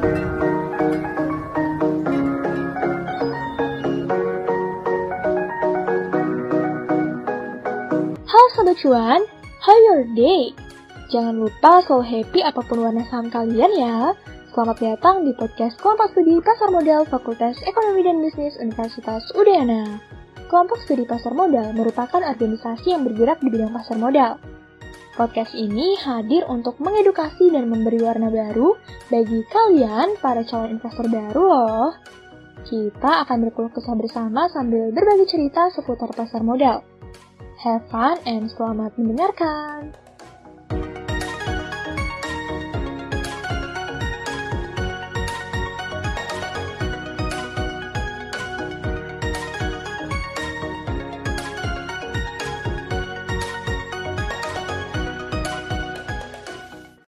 Halo Sobat Cuan, how your day? Jangan lupa selalu happy apa pun warna saham kalian ya. Selamat datang di podcast Kelompok Studi Pasar Modal Fakultas Ekonomi dan Bisnis Universitas Udayana. Kelompok Studi Pasar Modal merupakan organisasi yang bergerak di bidang pasar modal, Podcast ini hadir untuk mengedukasi dan memberi warna baru bagi kalian para calon investor baru loh. Kita akan berkeluh kesah bersama sambil berbagi cerita seputar pasar modal. Have fun and selamat mendengarkan!